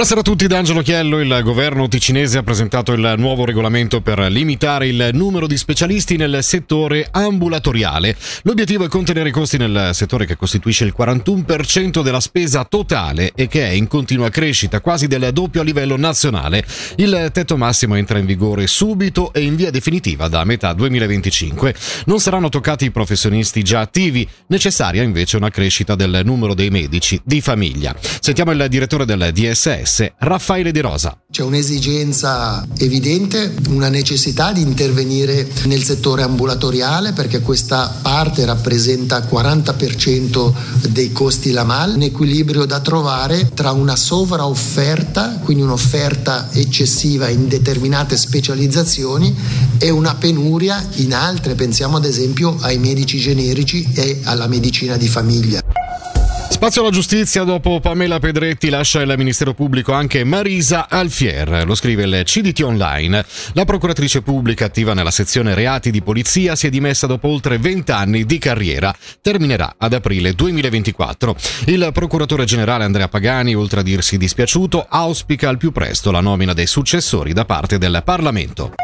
Buonasera a tutti da Angelo Chiello. Il governo ticinese ha presentato il nuovo regolamento per limitare il numero di specialisti nel settore ambulatoriale. L'obiettivo è contenere i costi nel settore che costituisce il 41% della spesa totale e che è in continua crescita, quasi del doppio a livello nazionale. Il tetto massimo entra in vigore subito e in via definitiva da metà 2025. Non saranno toccati i professionisti già attivi, necessaria invece una crescita del numero dei medici di famiglia. Sentiamo il direttore del DSS Interesse, Raffaele De Rosa. C'è un'esigenza evidente, una necessità di intervenire nel settore ambulatoriale perché questa parte rappresenta il 40% dei costi la mal, un equilibrio da trovare tra una sovraofferta, quindi un'offerta eccessiva in determinate specializzazioni e una penuria in altre, pensiamo ad esempio ai medici generici e alla medicina di famiglia. Spazio alla giustizia, dopo Pamela Pedretti lascia il Ministero Pubblico anche Marisa Alfier, lo scrive il CDT Online. La procuratrice pubblica attiva nella sezione reati di polizia si è dimessa dopo oltre 20 anni di carriera. Terminerà ad aprile 2024. Il procuratore generale Andrea Pagani, oltre a dirsi dispiaciuto, auspica al più presto la nomina dei successori da parte del Parlamento.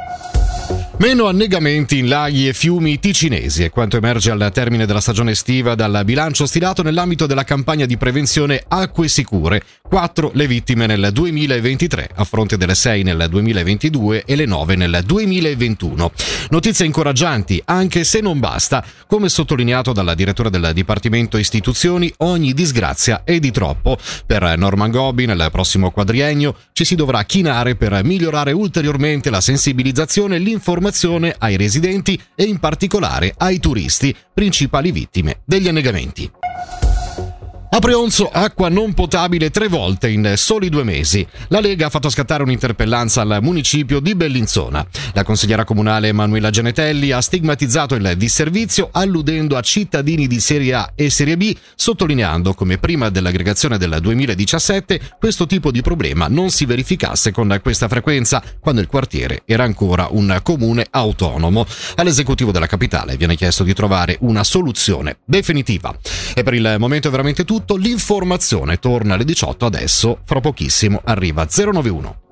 Meno annegamenti in laghi e fiumi ticinesi è quanto emerge al termine della stagione estiva dal bilancio stilato nell'ambito della campagna di prevenzione Acque Sicure. Quattro le vittime nel 2023, a fronte delle sei nel 2022 e le nove nel 2021. Notizie incoraggianti, anche se non basta. Come sottolineato dalla direttore del Dipartimento Istituzioni, ogni disgrazia è di troppo. Per Norman Gobi, nel prossimo quadriennio, ci si dovrà chinare per migliorare ulteriormente la sensibilizzazione e l'informazione informazione ai residenti e in particolare ai turisti, principali vittime degli annegamenti. A Preonzo acqua non potabile tre volte in soli due mesi. La Lega ha fatto scattare un'interpellanza al municipio di Bellinzona. La consigliera comunale Emanuela Genetelli ha stigmatizzato il disservizio alludendo a cittadini di Serie A e Serie B, sottolineando come prima dell'aggregazione del 2017 questo tipo di problema non si verificasse con questa frequenza, quando il quartiere era ancora un comune autonomo. All'esecutivo della capitale viene chiesto di trovare una soluzione definitiva. E per il momento è veramente tutto, l'informazione torna alle 18 adesso, fra pochissimo arriva 091.